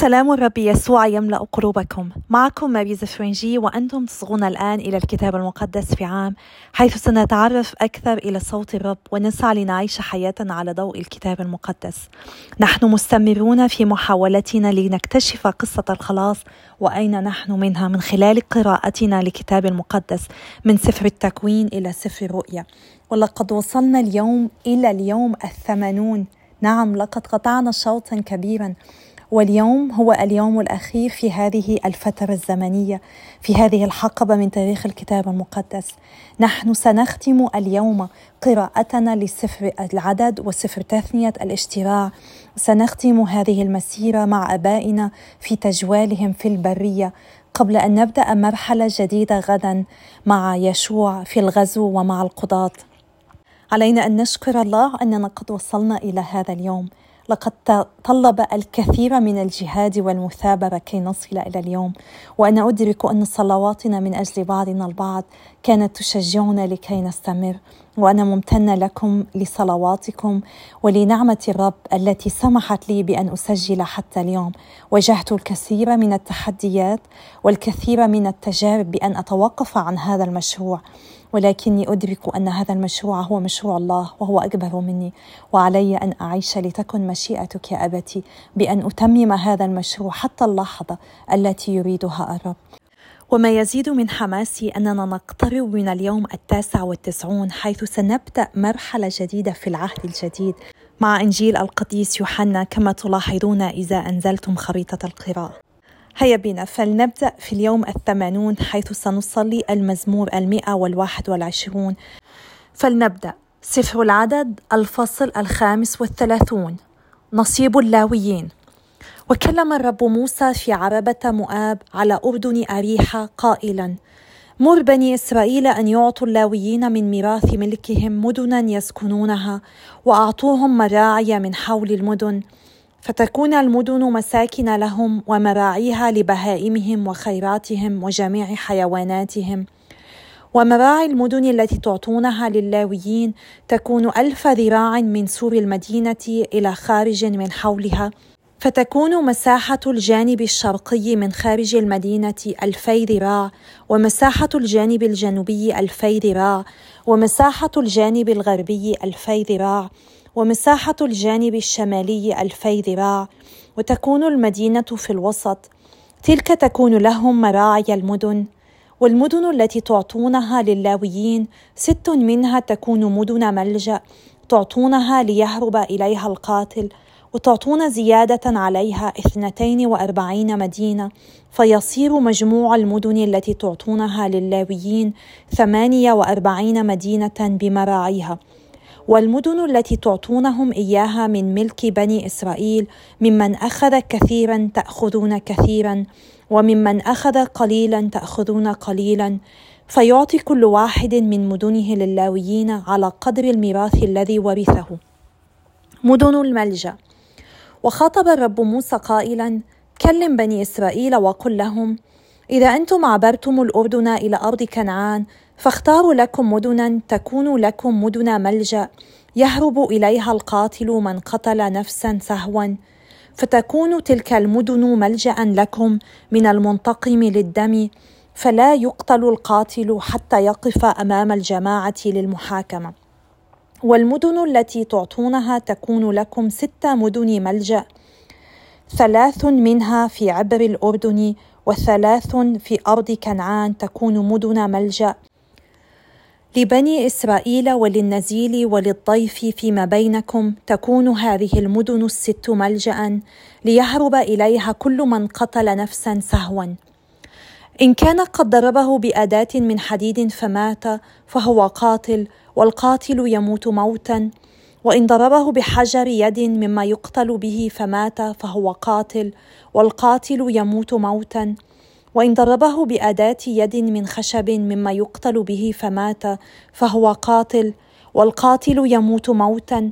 سلام الرب يسوع يملأ قلوبكم. معكم ماريزا فرنجي وأنتم تصغون الآن إلى الكتاب المقدس في عام حيث سنتعرف أكثر إلى صوت الرب ونسعى لنعيش حياتنا على ضوء الكتاب المقدس. نحن مستمرون في محاولتنا لنكتشف قصة الخلاص وأين نحن منها من خلال قراءتنا لكتاب المقدس من سفر التكوين إلى سفر الرؤيا. ولقد وصلنا اليوم إلى اليوم الثمانون. نعم لقد قطعنا شوطا كبيرا. واليوم هو اليوم الأخير في هذه الفترة الزمنية في هذه الحقبة من تاريخ الكتاب المقدس. نحن سنختم اليوم قراءتنا لسفر العدد وسفر تثنية الاشتراع. سنختم هذه المسيرة مع آبائنا في تجوالهم في البرية. قبل أن نبدأ مرحلة جديدة غدا مع يشوع في الغزو ومع القضاة. علينا أن نشكر الله أننا قد وصلنا إلى هذا اليوم. لقد طلب الكثير من الجهاد والمثابرة كي نصل إلى اليوم. وأنا أدرك أن صلواتنا من أجل بعضنا البعض كانت تشجعنا لكي نستمر. وأنا ممتنة لكم لصلواتكم ولنعمة الرب التي سمحت لي بأن أسجل حتى اليوم. واجهت الكثير من التحديات والكثير من التجارب بأن أتوقف عن هذا المشروع. ولكني أدرك أن هذا المشروع هو مشروع الله وهو أكبر مني. وعلي أن أعيش لتكن مشيئتك يا أبتي بأن أتمم هذا المشروع حتى اللحظة التي يريدها الرب. وما يزيد من حماسي أننا نقترب من اليوم التاسع والتسعون حيث سنبدأ مرحلة جديدة في العهد الجديد مع إنجيل القديس يوحنا كما تلاحظون إذا أنزلتم خريطة القراءة. هيا بنا فلنبدأ في اليوم الثمانون حيث سنصلي المزمور المئة والواحد والعشرون. فلنبدأ. سفر العدد الفصل الخامس والثلاثون. نصيب اللاويين. وكلم الرب موسى في عربة مؤاب على أردن أريحة قائلا مر بني إسرائيل أن يعطوا اللاويين من ميراث ملكهم مدنا يسكنونها وأعطوهم مراعي من حول المدن. فتكون المدن مساكن لهم ومراعيها لبهائمهم وخيراتهم وجميع حيواناتهم. ومراعي المدن التي تعطونها للاويين تكون ألف ذراع من سور المدينة إلى خارج من حولها. فتكون مساحة الجانب الشرقي من خارج المدينة ألفي ذراع ومساحة الجانب الجنوبي ألفي ذراع ومساحة الجانب الغربي ألفي ذراع. ومساحة الجانب الشمالي ألفي ذراع وتكون المدينة في الوسط. تلك تكون لهم مراعي المدن والمدن التي تعطونها للاويين ست منها تكون مدن ملجأ تعطونها ليهرب إليها القاتل وتعطون زيادة عليها اثنتين وأربعين مدينة. فيصير مجموع المدن التي تعطونها للاويين ثمانية وأربعين مدينة بمراعيها. والمدن التي تعطونهم إياها من ملك بني إسرائيل ممن أخذ كثيرا تأخذون كثيرا وممن أخذ قليلا تأخذون قليلا. فيعطي كل واحد من مدنه للاويين على قدر الميراث الذي ورثه. مدن الملجأ. وخاطب الرب موسى قائلا كلم بني إسرائيل وقل لهم إذا أنتم عبرتم الأردن إلى أرض كنعان فاختاروا لكم مدنا تكون لكم مدن ملجأ يهرب إليها القاتل من قتل نفسا سهوا. فتكون تلك المدن ملجا لكم من المنتقم للدم فلا يقتل القاتل حتى يقف أمام الجماعة للمحاكمة. والمدن التي تعطونها تكون لكم ست مدن ملجأ ثلاث منها في عبر الأردن وثلاث في أرض كنعان تكون مدن ملجأ. لبني إسرائيل وللنزيل وللضيف فيما بينكم تكون هذه المدن الست ملجأ ليهرب إليها كل من قتل نفسا سهوا. إن كان قد ضربه بأداة من حديد فمات فهو قاتل والقاتل يموت موتا. وإن ضربه بحجر يد مما يقتل به فمات فهو قاتل والقاتل يموت موتا. وإن ضربه بأداة يد من خشب مما يقتل به فمات فهو قاتل والقاتل يموت موتا.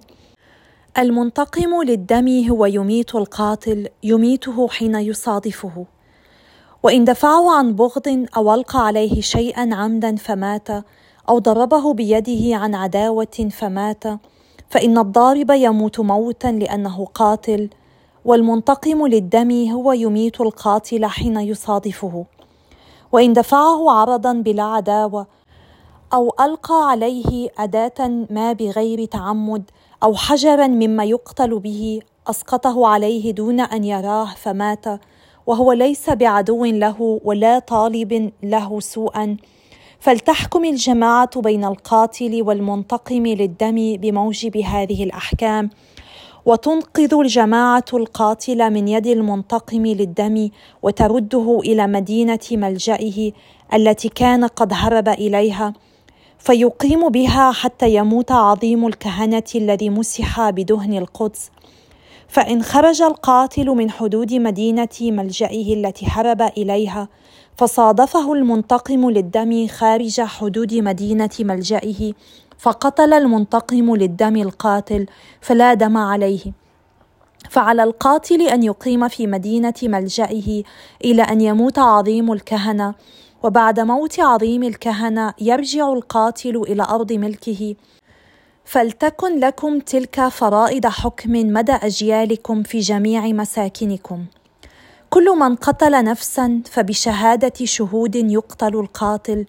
المنتقم للدم هو يميت القاتل يميته حين يصادفه. وإن دفعه عن بغض أو ألقى عليه شيئا عمدا فمات أو ضربه بيده عن عداوة فمات فإن الضارب يموت موتا لأنه قاتل. والمنتقم للدم هو يميت القاتل حين يصادفه. وإن دفعه عرضا بلا عداوة أو ألقى عليه أداة ما بغير تعمد أو حجرا مما يقتل به أسقطه عليه دون أن يراه فمات وهو ليس بعدو له ولا طالب له سوءا. فلتحكم الجماعة بين القاتل والمنتقم للدم بموجب هذه الأحكام. وتنقذ الجماعة القاتل من يد المنتقم للدم وترده إلى مدينة ملجئه التي كان قد هرب إليها فيقيم بها حتى يموت عظيم الكهنة الذي مسح بدهن القدس. فإن خرج القاتل من حدود مدينة ملجئه التي هرب إليها فصادفه المنتقم للدم خارج حدود مدينة ملجئه فقتل المنتقم للدم القاتل فلا دم عليه. فعلى القاتل أن يقيم في مدينة ملجئه إلى أن يموت عظيم الكهنة وبعد موت عظيم الكهنة يرجع القاتل إلى أرض ملكه. فلتكن لكم تلك فرائض حكم مدى أجيالكم في جميع مساكنكم. كل من قتل نفسا فبشهادة شهود يقتل القاتل.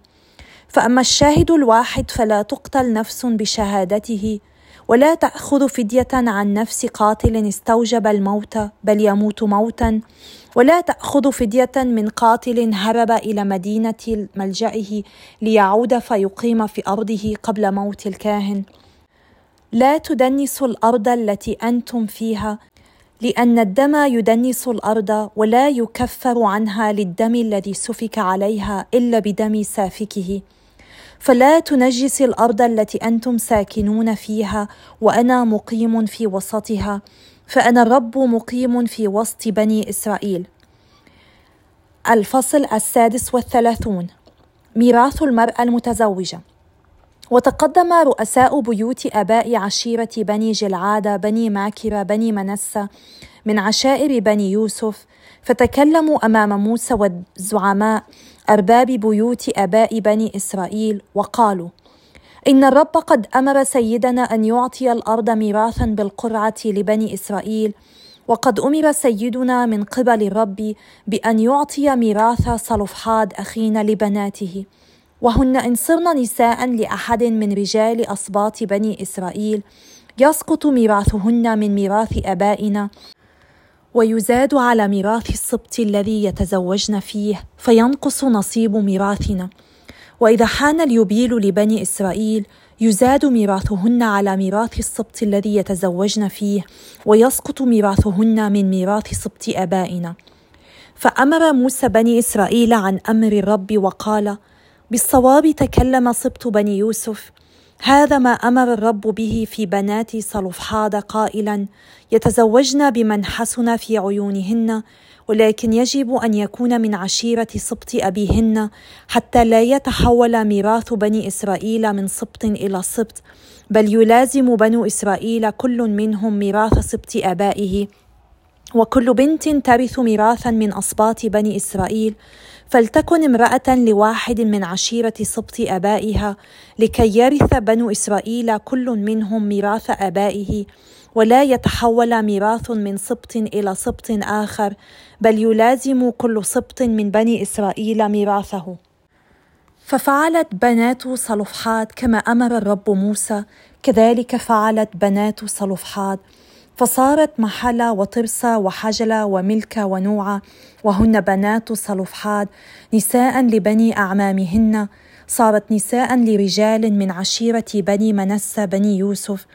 فأما الشاهد الواحد فلا تقتل نفس بشهادته ولا تأخذ فدية عن نفس قاتل استوجب الموت بل يموت موتا ولا تأخذ فدية من قاتل هرب إلى مدينة ملجئه ليعود فيقيم في أرضه قبل موت الكاهن. لا تدنسوا الأرض التي أنتم فيها لأن الدم يدنس الأرض ولا يكفر عنها للدم الذي سفك عليها إلا بدم سافكه. فلا تنجس الأرض التي أنتم ساكنون فيها وأنا مقيم في وسطها فأنا الرب مقيم في وسط بني إسرائيل. الفصل السادس والثلاثون. ميراث المرأة المتزوجة. وتقدم رؤساء بيوت آباء عشيرة بني جلعادة بني ماكرة بني منسى من عشائر بني يوسف فتكلموا أمام موسى والزعماء أرباب بيوت آباء بني إسرائيل وقالوا إن الرب قد أمر سيدنا أن يعطي الأرض ميراثا بالقرعة لبني إسرائيل وقد أمر سيدنا من قبل الرب بأن يعطي ميراث صلفحاد أخينا لبناته. وهن إن صرن نساء لأحد من رجال اسباط بني إسرائيل يسقط ميراثهن من ميراث آبائنا ويزاد على ميراث السبط الذي يتزوجن فيه فينقص نصيب ميراثنا. وإذا حان اليوبيل لبني إسرائيل يزاد ميراثهن على ميراث السبط الذي يتزوجن فيه ويسقط ميراثهن من ميراث سبط آبائنا. فأمر موسى بني إسرائيل عن أمر الرب وقال بالصواب تكلم سبط بني يوسف هذا ما أمر الرب به في بنات صلفحاد قائلا يتزوجن بمن حسن في عيونهن ولكن يجب أن يكون من عشيرة سبط أبيهن حتى لا يتحول ميراث بني إسرائيل من سبط إلى سبط بل يلازم بنو إسرائيل كل منهم ميراث سبط آبائه وكل بنت ترث ميراثا من اسباط بني إسرائيل. فلتكن امرأة لواحد من عشيرة سبط آبائها لكي يرث بنو إسرائيل كل منهم ميراث آبائه ولا يتحول ميراث من سبط إلى سبط آخر بل يلازم كل سبط من بني إسرائيل ميراثه. ففعلت بنات صلفحاد كما أمر الرب موسى كذلك فعلت بنات صلفحاد. فصارت محلة وطرسة وحجلة وملكة ونوعة وهن بنات صلفحاد نساء لبني أعمامهن. صارت نساء لرجال من عشيرة بني منسى بني يوسف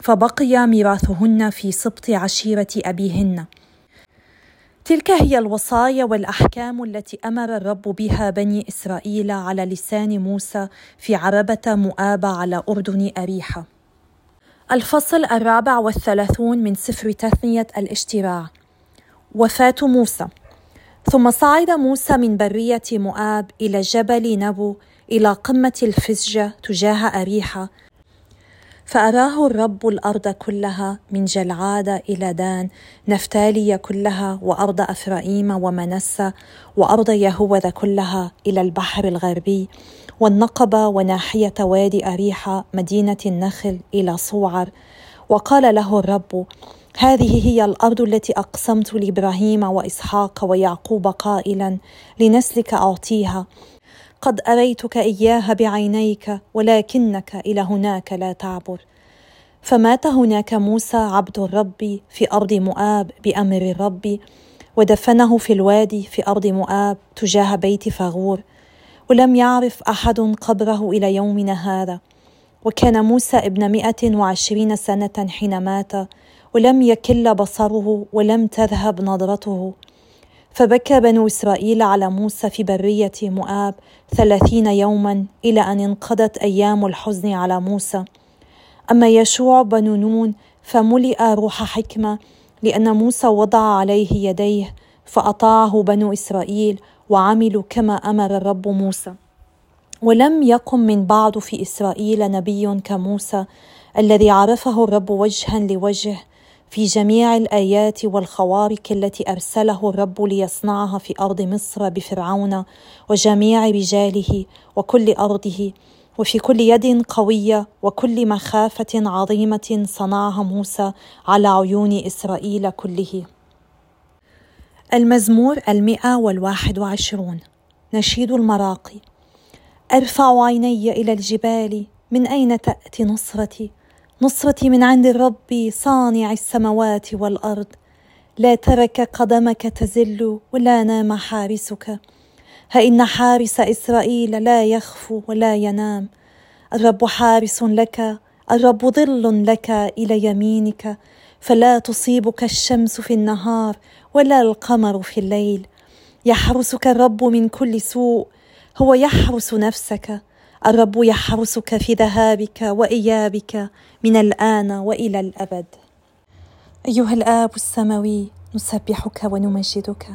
فبقي ميراثهن في سبط عشيرة أبيهن. تلك هي الوصايا والأحكام التي أمر الرب بها بني إسرائيل على لسان موسى في عربة مؤاب على أردن أريحة. الفصل الرابع والثلاثون من سفر تثنية الاشتراع. وفاة موسى. ثم صعد موسى من برية مؤاب إلى جبل نبو إلى قمة الفسجة تجاه أريحة فأراه الرب الأرض كلها من جلعاد إلى دان نفتالي كلها وأرض أفرائيم ومنسى وأرض يهوذا كلها إلى البحر الغربي والنقبة وناحية وادي أريحة مدينة النخل إلى صوعر. وقال له الرب هذه هي الأرض التي أقسمت لإبراهيم وإسحاق ويعقوب قائلا لنسلك أعطيها. قد أريتك إياها بعينيك ولكنك إلى هناك لا تعبر. فمات هناك موسى عبد الرب في أرض مؤاب بأمر الرب ودفنه في الوادي في أرض مؤاب تجاه بيت فاغور. ولم يعرف أحد قبره إلى يومنا هذا. وكان موسى ابن مائه وعشرين سنة حين مات ولم يكل بصره ولم تذهب نظرته. فبكى بنو إسرائيل على موسى في برية مؤاب ثلاثين يوما إلى أن انقضت أيام الحزن على موسى. أما يشوع بن نون فملئ روح حكمة لأن موسى وضع عليه يديه فأطاعه بنو إسرائيل وعملوا كما أمر الرب موسى. ولم يقم من بعد في إسرائيل نبي كموسى الذي عرفه الرب وجها لوجه في جميع الآيات والخوارق التي أرسله الرب ليصنعها في أرض مصر بفرعون وجميع رجاله وكل أرضه وفي كل يد قوية وكل مخافة عظيمة صنعها موسى على عيون إسرائيل كله. المزمور المئة والواحد وعشرون. نشيد المراقي. أرفع عيني إلى الجبال. من أين تأتي نصرتي؟ نصرتي من عند الرب صانع السماوات والأرض. لا ترك قدمك تزل ولا نام حارسك. ها ان حارس إسرائيل لا يخفو ولا ينام. الرب حارس لك الرب ظل لك إلى يمينك. فلا تصيبك الشمس في النهار ولا القمر في الليل. يحرسك الرب من كل سوء هو يحرس نفسك. الرب يحرسك في ذهابك وإيابك من الآن وإلى الأبد. أيها الآب السماوي نسبحك ونمجدك.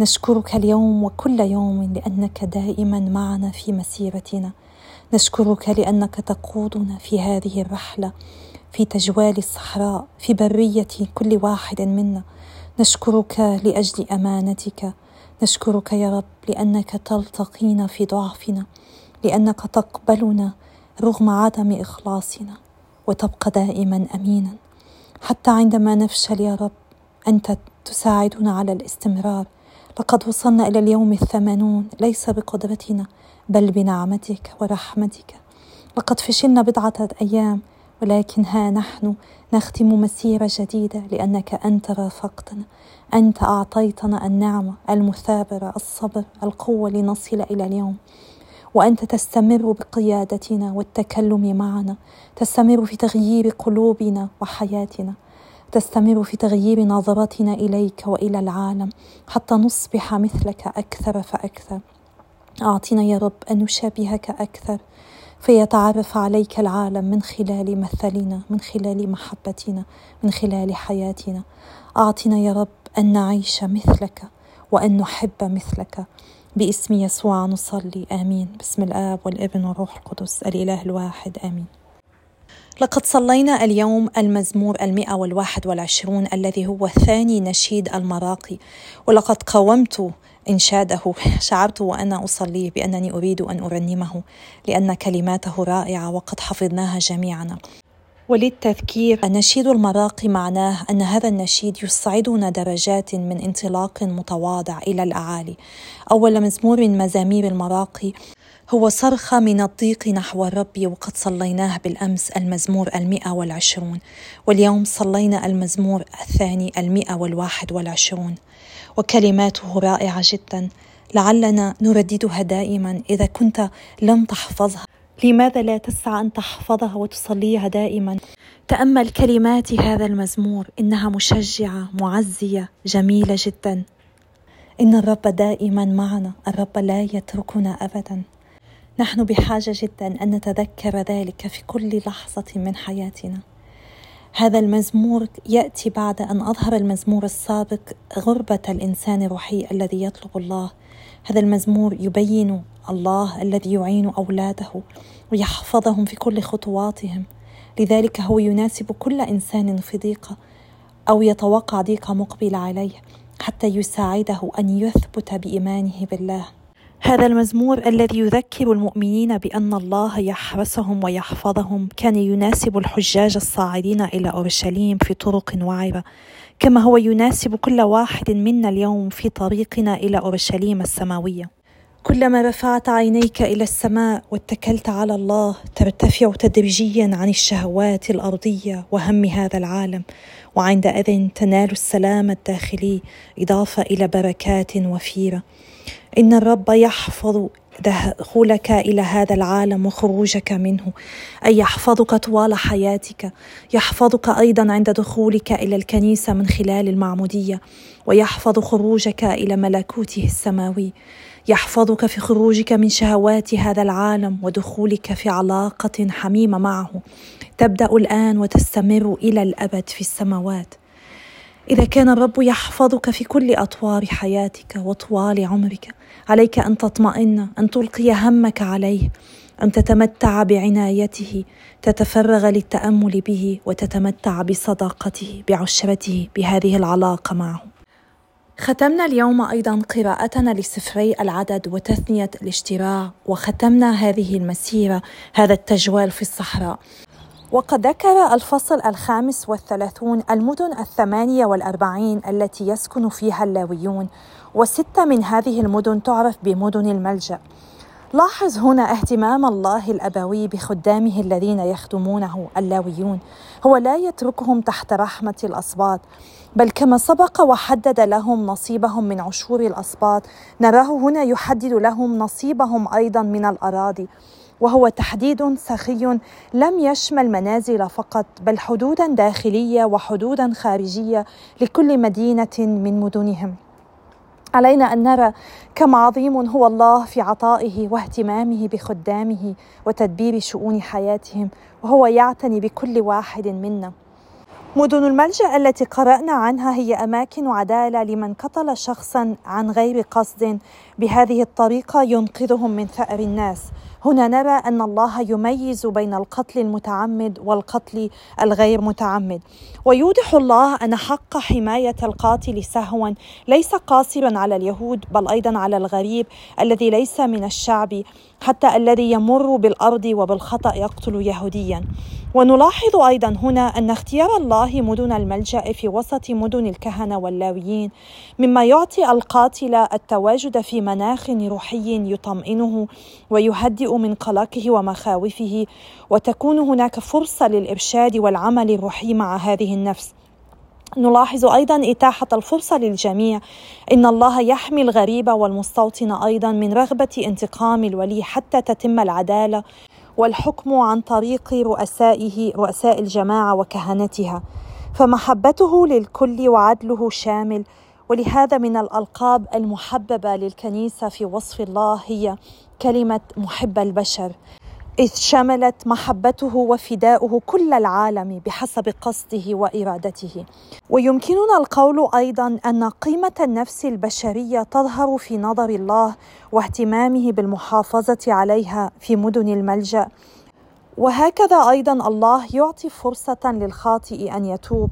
نشكرك اليوم وكل يوم لأنك دائما معنا في مسيرتنا. نشكرك لأنك تقودنا في هذه الرحلة في تجوال الصحراء في برية كل واحد منا. نشكرك لأجل أمانتك. نشكرك يا رب لأنك تلتقينا في ضعفنا. لأنك تقبلنا رغم عدم إخلاصنا وتبقى دائما امينا. حتى عندما نفشل يا رب أنت تساعدنا على الاستمرار. لقد وصلنا إلى اليوم الثمانون ليس بقدرتنا بل بنعمتك ورحمتك. لقد فشلنا بضعة أيام ولكن ها نحن نختم مسيرة جديدة لأنك أنت رافقتنا. أنت أعطيتنا النعمة المثابرة الصبر القوة لنصل إلى اليوم. وأنت تستمر بقيادتنا والتكلم معنا تستمر في تغيير قلوبنا وحياتنا تستمر في تغيير نظرتنا إليك وإلى العالم حتى نصبح مثلك أكثر فأكثر. أعطنا يا رب أن نشابهك أكثر فيتعرف عليك العالم من خلال مثلنا من خلال محبتنا من خلال حياتنا. أعطنا يا رب أن نعيش مثلك وأن نحب مثلك. باسم يسوع نصلي آمين. باسم الآب والابن والروح القدس الإله الواحد آمين. لقد صلينا اليوم المزمور المئة والواحد والعشرون الذي هو ثاني نشيد المراقي. ولقد قاومت إنشاده شعرت وأنا أصليه بأنني أريد أن أرنمه لأن كلماته رائعة وقد حفظناها جميعا. وللتذكير النشيد المراقي معناه أن هذا النشيد يصعدنا درجات من انطلاق متواضع إلى الأعالي. أول مزمور من مزامير المراقي هو صرخة من الضيق نحو الرب وقد صليناه بالأمس المزمور المئة والعشرون واليوم صلينا المزمور الثاني المئة والواحد والعشرون. وكلماته رائعة جدا لعلنا نرددها دائما إذا كنت لم تحفظها. لماذا لا تسعى أن تحفظها وتصليها دائما؟ تأمل كلمات هذا المزمور إنها مشجعة معزية جميلة جدا. إن الرب دائما معنا الرب لا يتركنا ابدا. نحن بحاجة جدا أن نتذكر ذلك في كل لحظة من حياتنا. هذا المزمور يأتي بعد أن أظهر المزمور السابق غربة الإنسان الروحي الذي يطلب الله. هذا المزمور يبين الله الذي يعين أولاده ويحفظهم في كل خطواتهم. لذلك هو يناسب كل إنسان في ضيقه أو يتوقع ضيقه مقبله عليه حتى يساعده أن يثبت بإيمانه بالله. هذا المزمور الذي يذكر المؤمنين بأن الله يحرسهم ويحفظهم كان يناسب الحجاج الصاعدين إلى أورشليم في طرق وعره كما هو يناسب كل واحد منا اليوم في طريقنا إلى أورشليم السماوية. كلما رفعت عينيك إلى السماء واتكلت على الله ترتفع تدريجيا عن الشهوات الأرضية وهم هذا العالم وعندئذ تنال السلام الداخلي إضافة إلى بركات وفيرة. إن الرب يحفظ دخولك إلى هذا العالم وخروجك منه. أي يحفظك طوال حياتك يحفظك أيضا عند دخولك إلى الكنيسة من خلال المعمودية. ويحفظ خروجك إلى ملكوته السماوي. يحفظك في خروجك من شهوات هذا العالم ودخولك في علاقة حميمة معه. تبدأ الآن وتستمر إلى الأبد في السماوات. إذا كان الرب يحفظك في كل أطوار حياتك وطوال عمرك عليك أن تطمئن أن تلقي همك عليه أن تتمتع بعنايته تتفرغ للتأمل به وتتمتع بصداقته بعشرته بهذه العلاقة معه. ختمنا اليوم أيضا قراءتنا لسفري العدد وتثنية الاشتراع وختمنا هذه المسيرة هذا التجوال في الصحراء. وقد ذكر الفصل الخامس والثلاثون المدن الثمانية والأربعين التي يسكن فيها اللاويون وستة من هذه المدن تعرف بمدن الملجأ. لاحظ هنا اهتمام الله الأبوي بخدامه الذين يخدمونه اللاويون. هو لا يتركهم تحت رحمة الاسباط بل كما سبق وحدد لهم نصيبهم من عشور الاسباط نراه هنا يحدد لهم نصيبهم أيضا من الأراضي. وهو تحديد سخي لم يشمل منازل فقط بل حدودا داخلية وحدودا خارجية لكل مدينة من مدنهم. علينا أن نرى كم عظيم هو الله في عطائه واهتمامه بخدامه وتدبير شؤون حياتهم وهو يعتني بكل واحد منا. مدن الملجأ التي قرأنا عنها هي أماكن عدالة لمن قتل شخصا عن غير قصد. بهذه الطريقة ينقذهم من ثأر الناس. هنا نرى أن الله يميز بين القتل المتعمد والقتل الغير متعمد. ويوضح الله أن حق حماية القاتل سهوا ليس قاصرا على اليهود بل أيضا على الغريب الذي ليس من الشعب حتى الذي يمر بالأرض وبالخطأ يقتل يهوديا. ونلاحظ أيضا هنا أن اختيار الله مدن الملجأ في وسط مدن الكهنة واللاويين مما يعطي القاتل التواجد في مناخ روحي يطمئنه ويهدئ من قلقه ومخاوفه وتكون هناك فرصة للإرشاد والعمل الروحي مع هذه النفس. نلاحظ أيضا إتاحة الفرصة للجميع إن الله يحمي الغريب والمستوطن أيضا من رغبة انتقام الولي حتى تتم العدالة. والحكم عن طريق رؤسائه رؤساء الجماعة وكهنتها. فمحبته للكل وعدله شامل. ولهذا من الألقاب المحببة للكنيسة في وصف الله هي كلمة محب البشر. إذ شملت محبته وفداؤه كل العالم بحسب قصده وإرادته. ويمكننا القول أيضا أن قيمة النفس البشرية تظهر في نظر الله واهتمامه بالمحافظة عليها في مدن الملجأ. وهكذا أيضا الله يعطي فرصة للخاطئ أن يتوب.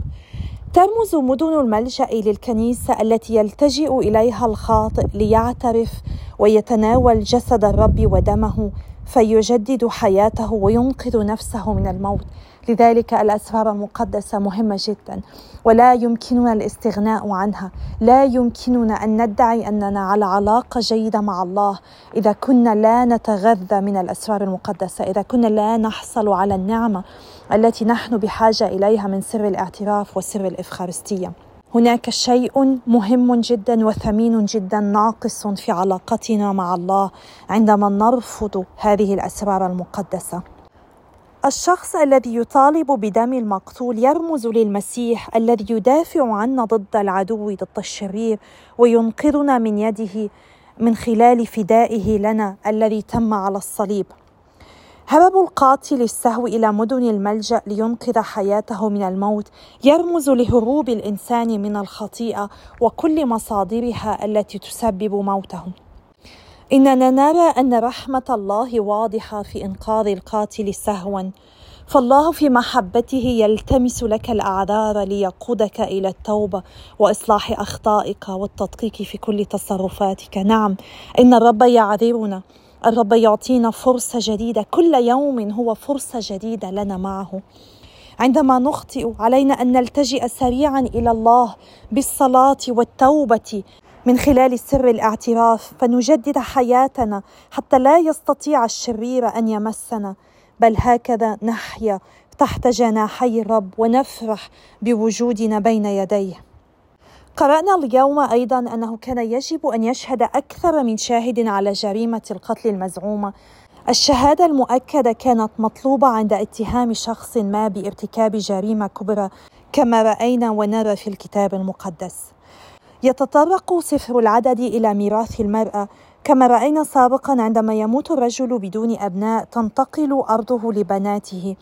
ترمز مدن الملجأ للكنيسة التي يلتجئ إليها الخاطئ ليعترف ويتناول جسد الرب ودمه فيجدد حياته وينقذ نفسه من الموت. لذلك الأسرار المقدسة مهمة جدا ولا يمكننا الاستغناء عنها. لا يمكننا أن ندعي أننا على علاقة جيدة مع الله. إذا كنا لا نتغذى من الأسرار المقدسة إذا كنا لا نحصل على النعمة التي نحن بحاجة إليها من سر الاعتراف وسر الإفخارستية. هناك شيء مهم جدا وثمين جدا ناقص في علاقتنا مع الله عندما نرفض هذه الأسرار المقدسة. الشخص الذي يطالب بدم المقتول يرمز للمسيح الذي يدافع عنا ضد العدو ضد الشرير وينقذنا من يده من خلال فدائه لنا الذي تم على الصليب. هرب القاتل السهو إلى مدن الملجأ لينقذ حياته من الموت يرمز لهروب الإنسان من الخطيئة وكل مصادرها التي تسبب موته. إننا نرى أن رحمة الله واضحة في إنقاذ القاتل سهوا. فالله في محبته يلتمس لك الأعذار ليقودك إلى التوبة وإصلاح أخطائك والتدقيق في كل تصرفاتك. نعم إن الرب يعذرنا الرب يعطينا فرصة جديدة. كل يوم هو فرصة جديدة لنا معه. عندما نخطئ علينا أن نلتجئ سريعا إلى الله بالصلاة والتوبة من خلال سر الاعتراف فنجدد حياتنا حتى لا يستطيع الشرير أن يمسنا. بل هكذا نحيا تحت جناحي الرب ونفرح بوجودنا بين يديه. قرأنا اليوم أيضا أنه كان يجب أن يشهد أكثر من شاهد على جريمة القتل المزعومة. الشهادة المؤكدة كانت مطلوبة عند اتهام شخص ما بارتكاب جريمة كبرى كما رأينا ونرى في الكتاب المقدس. يتطرق سفر العدد إلى ميراث المرأة. كما رأينا سابقا عندما يموت الرجل بدون أبناء تنتقل أرضه لبناته.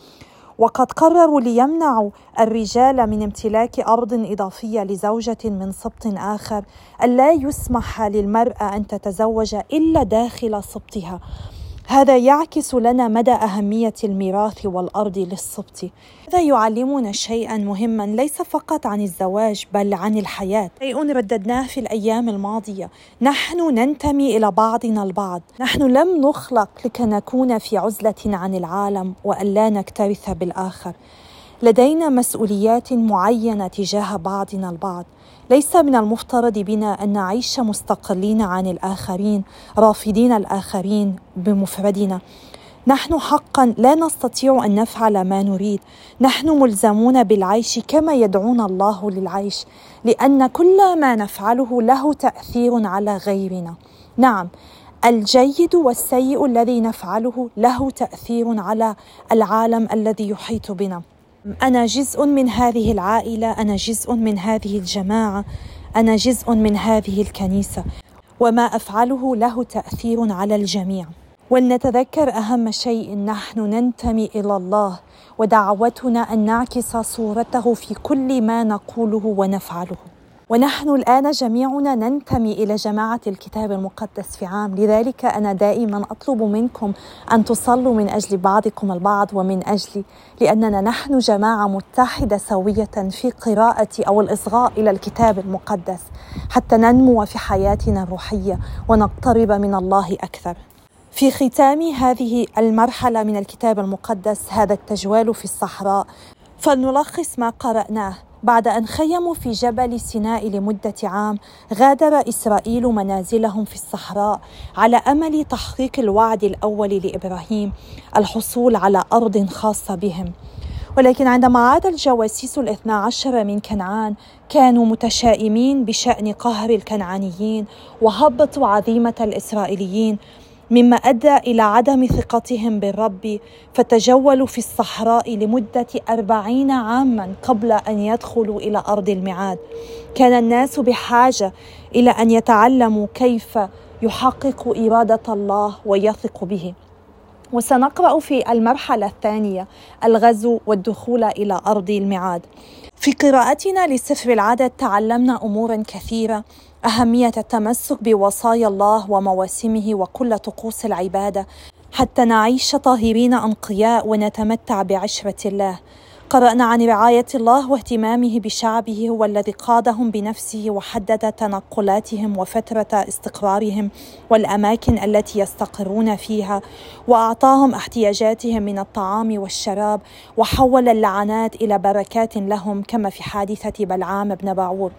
وقد قرروا ليمنعوا الرجال من امتلاك أرض إضافية لزوجة من سبط آخر. ألا يسمح للمرأة أن تتزوج إلا داخل سبطها. هذا يعكس لنا مدى أهمية الميراث والأرض للسبط. هذا يعلمنا شيئا مهما ليس فقط عن الزواج بل عن الحياة؟ شيء رددناه في الأيام الماضية. نحن ننتمي إلى بعضنا البعض. نحن لم نخلق لكي نكون في عزلة عن العالم وألا نكترث بالآخر. لدينا مسؤوليات معينة تجاه بعضنا البعض. ليس من المفترض بنا أن نعيش مستقلين عن الآخرين رافضين الآخرين بمفردنا. نحن حقا لا نستطيع أن نفعل ما نريد. نحن ملزمون بالعيش كما يدعونا الله للعيش لأن كل ما نفعله له تأثير على غيرنا. نعم الجيد والسيء الذي نفعله له تأثير على العالم الذي يحيط بنا. أنا جزء من هذه العائلة أنا جزء من هذه الجماعة أنا جزء من هذه الكنيسة وما أفعله له تأثير على الجميع. ولنتذكر أهم شيء نحن ننتمي إلى الله ودعوتنا أن نعكس صورته في كل ما نقوله ونفعله. ونحن الآن جميعنا ننتمي إلى جماعة الكتاب المقدس في عام. لذلك أنا دائما أطلب منكم أن تصلوا من أجل بعضكم البعض ومن أجلي لأننا نحن جماعة متحدة سوية في قراءة أو الإصغاء إلى الكتاب المقدس حتى ننمو في حياتنا الروحية ونقترب من الله أكثر. في ختام هذه المرحلة من الكتاب المقدس هذا التجوال في الصحراء فلنلخص ما قرأناه. بعد أن خيموا في جبل سيناء لمدة عام غادر إسرائيل منازلهم في الصحراء على أمل تحقيق الوعد الأول لإبراهيم الحصول على أرض خاصة بهم. ولكن عندما عاد الجواسيس الاثنى عشر من كنعان كانوا متشائمين بشأن قهر الكنعانيين وهبطوا عظيمة الإسرائيليين مما أدى إلى عدم ثقتهم بالرب فتجولوا في الصحراء لمدة أربعين عاما قبل أن يدخلوا إلى أرض الميعاد. كان الناس بحاجة إلى أن يتعلموا كيف يحققوا إرادة الله ويثق به. وسنقرأ في المرحلة الثانية الغزو والدخول إلى أرض الميعاد. في قراءتنا لسفر العدد تعلمنا امورا كثيرة أهمية التمسك بوصايا الله ومواسمه وكل طقوس العبادة حتى نعيش طاهرين أنقياء ونتمتع بعشرة الله. قرأنا عن رعاية الله واهتمامه بشعبه هو الذي قادهم بنفسه وحدد تنقلاتهم وفترة استقرارهم والأماكن التي يستقرون فيها وأعطاهم احتياجاتهم من الطعام والشراب وحول اللعنات إلى بركات لهم كما في حادثة بلعام بن باعور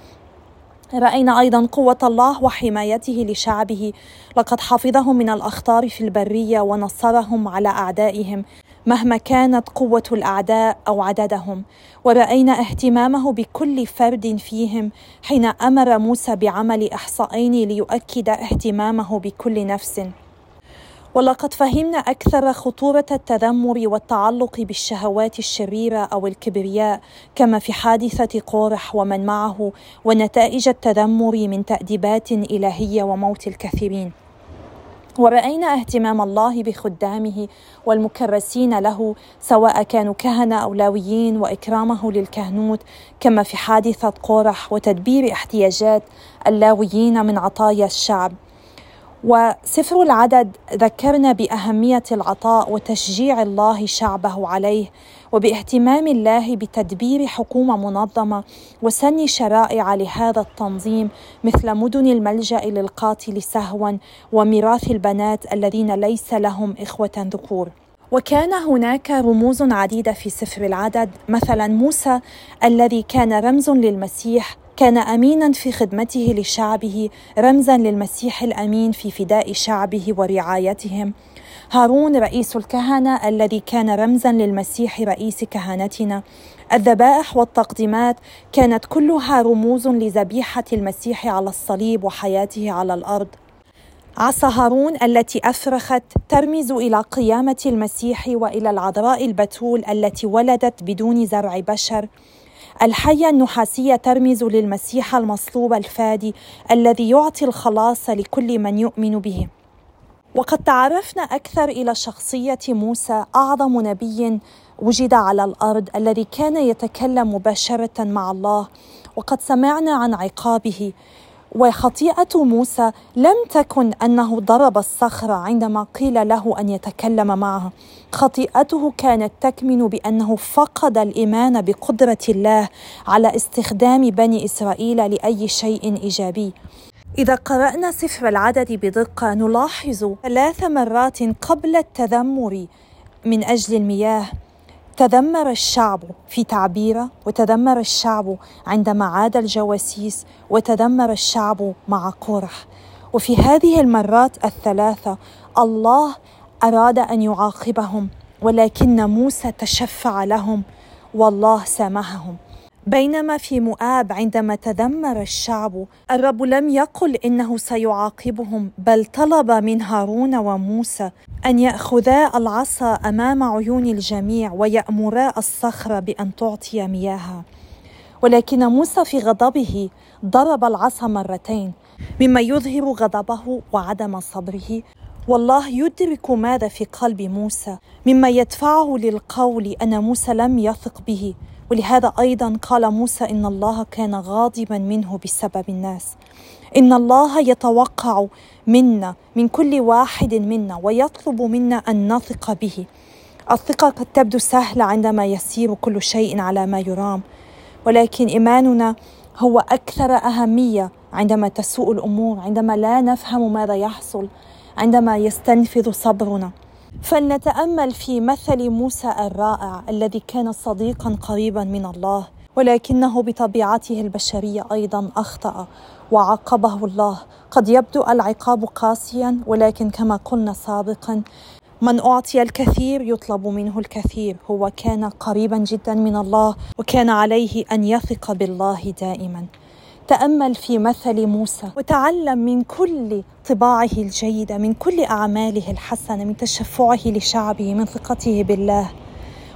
رأينا أيضا قوة الله وحمايته لشعبه. لقد حفظهم من الأخطار في البرية ونصرهم على أعدائهم مهما كانت قوة الأعداء أو عددهم. ورأينا اهتمامه بكل فرد فيهم حين أمر موسى بعمل إحصائين ليؤكد اهتمامه بكل نفس. ولقد فهمنا أكثر خطورة التذمر والتعلق بالشهوات الشريرة أو الكبرياء كما في حادثة قورح ومن معه ونتائج التذمر من تأديبات إلهية وموت الكثيرين. ورأينا اهتمام الله بخدامه والمكرسين له سواء كانوا كهنة أو لاويين وإكرامه للكهنوت كما في حادثة قورح وتدبير احتياجات اللاويين من عطايا الشعب. وسفر العدد ذكرنا بأهمية العطاء وتشجيع الله شعبه عليه وباهتمام الله بتدبير حكومة منظمة وسن شرائع لهذا التنظيم مثل مدن الملجأ للقاتل سهوا وميراث البنات الذين ليس لهم إخوة ذكور. وكان هناك رموز عديدة في سفر العدد. مثلا موسى الذي كان رمز للمسيح كان امينا في خدمته لشعبه رمزا للمسيح الأمين في فداء شعبه ورعايتهم. هارون رئيس الكهنة الذي كان رمزا للمسيح رئيس كهنتنا. الذبائح والتقديمات كانت كلها رموز لذبيحة المسيح على الصليب وحياته على الأرض. عصا هارون التي أفرخت ترمز إلى قيامة المسيح وإلى العذراء البتول التي ولدت بدون زرع بشر. الحية النحاسية ترمز للمسيح المصلوب الفادي الذي يعطي الخلاص لكل من يؤمن به. وقد تعرفنا أكثر إلى شخصية موسى أعظم نبي وجد على الأرض الذي كان يتكلم مباشرة مع الله. وقد سمعنا عن عقابه. وخطيئة موسى لم تكن أنه ضرب الصخره عندما قيل له أن يتكلم معها خطيئته كانت تكمن بأنه فقد الإيمان بقدرة الله على استخدام بني إسرائيل لأي شيء إيجابي. إذا قرأنا سفر العدد بدقة نلاحظ ثلاث مرات قبل التذمر من أجل المياه. تذمر الشعب في تعبيره وتذمر الشعب عندما عاد الجواسيس وتذمر الشعب مع قرح وفي هذه المرات الثلاثة الله أراد أن يعاقبهم ولكن موسى تشفع لهم والله سامحهم. بينما في مؤاب عندما تذمر الشعب الرب لم يقل إنه سيعاقبهم بل طلب من هارون وموسى أن يأخذا العصا أمام عيون الجميع ويأمرا الصخره بأن تعطي مياها. ولكن موسى في غضبه ضرب العصا مرتين مما يظهر غضبه وعدم صبره. والله يدرك ماذا في قلب موسى مما يدفعه للقول أن موسى لم يثق به. ولهذا أيضا قال موسى إن الله كان غاضبا منه بسبب الناس. إن الله يتوقع منا من كل واحد منا ويطلب منا أن نثق به. الثقة قد تبدو سهلة عندما يسير كل شيء على ما يرام ولكن إيماننا هو أكثر أهمية عندما تسوء الأمور عندما لا نفهم ماذا يحصل عندما يستنفذ صبرنا. فلنتأمل في مثل موسى الرائع الذي كان صديقا قريبا من الله ولكنه بطبيعته البشرية أيضا أخطأ وعاقبه الله. قد يبدو العقاب قاسيا ولكن كما قلنا سابقا من أعطي الكثير يطلب منه الكثير. هو كان قريبا جدا من الله وكان عليه أن يثق بالله دائما. تأمل في مثل موسى وتعلم من كل طباعه الجيده من كل أعماله الحسنة من تشفعه لشعبه من ثقته بالله.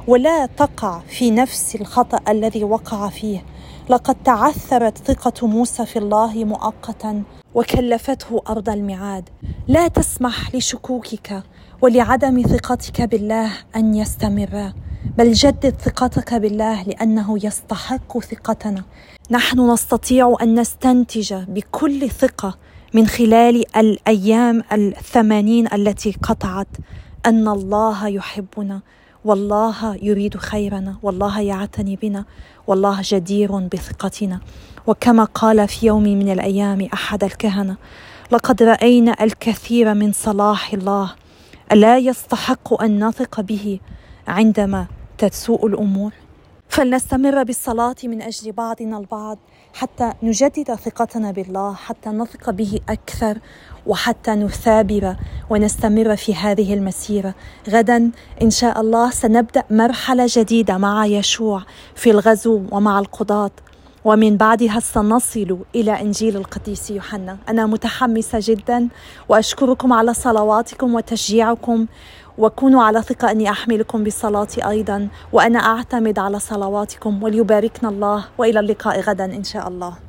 ولا تقع في نفس الخطأ الذي وقع فيه. لقد تعثرت ثقة موسى في الله مؤقتا وكلفته أرض الميعاد. لا تسمح لشكوكك ولعدم ثقتك بالله أن يستمرا بل جدد ثقتك بالله لأنه يستحق ثقتنا. نحن نستطيع أن نستنتج بكل ثقة من خلال الأيام الثمانين التي قطعت أن الله يحبنا والله يريد خيرنا والله يعتني بنا والله جدير بثقتنا. وكما قال في يوم من الأيام أحد الكهنة لقد رأينا الكثير من صلاح الله ألا يستحق أن نثق به عندما تسوء الأمور؟ فلنستمر بالصلاة من أجل بعضنا البعض حتى نجدد ثقتنا بالله حتى نثق به أكثر وحتى نثابر ونستمر في هذه المسيرة. غدا إن شاء الله سنبدأ مرحلة جديدة مع يشوع في الغزو ومع القضاة. ومن بعدها سنصل إلى إنجيل القديس يوحنا. أنا متحمسة جدا وأشكركم على صلواتكم وتشجيعكم. وكونوا على ثقة أني أحملكم بصلاتي أيضا وأنا أعتمد على صلواتكم وليباركنا الله وإلى اللقاء غدا إن شاء الله.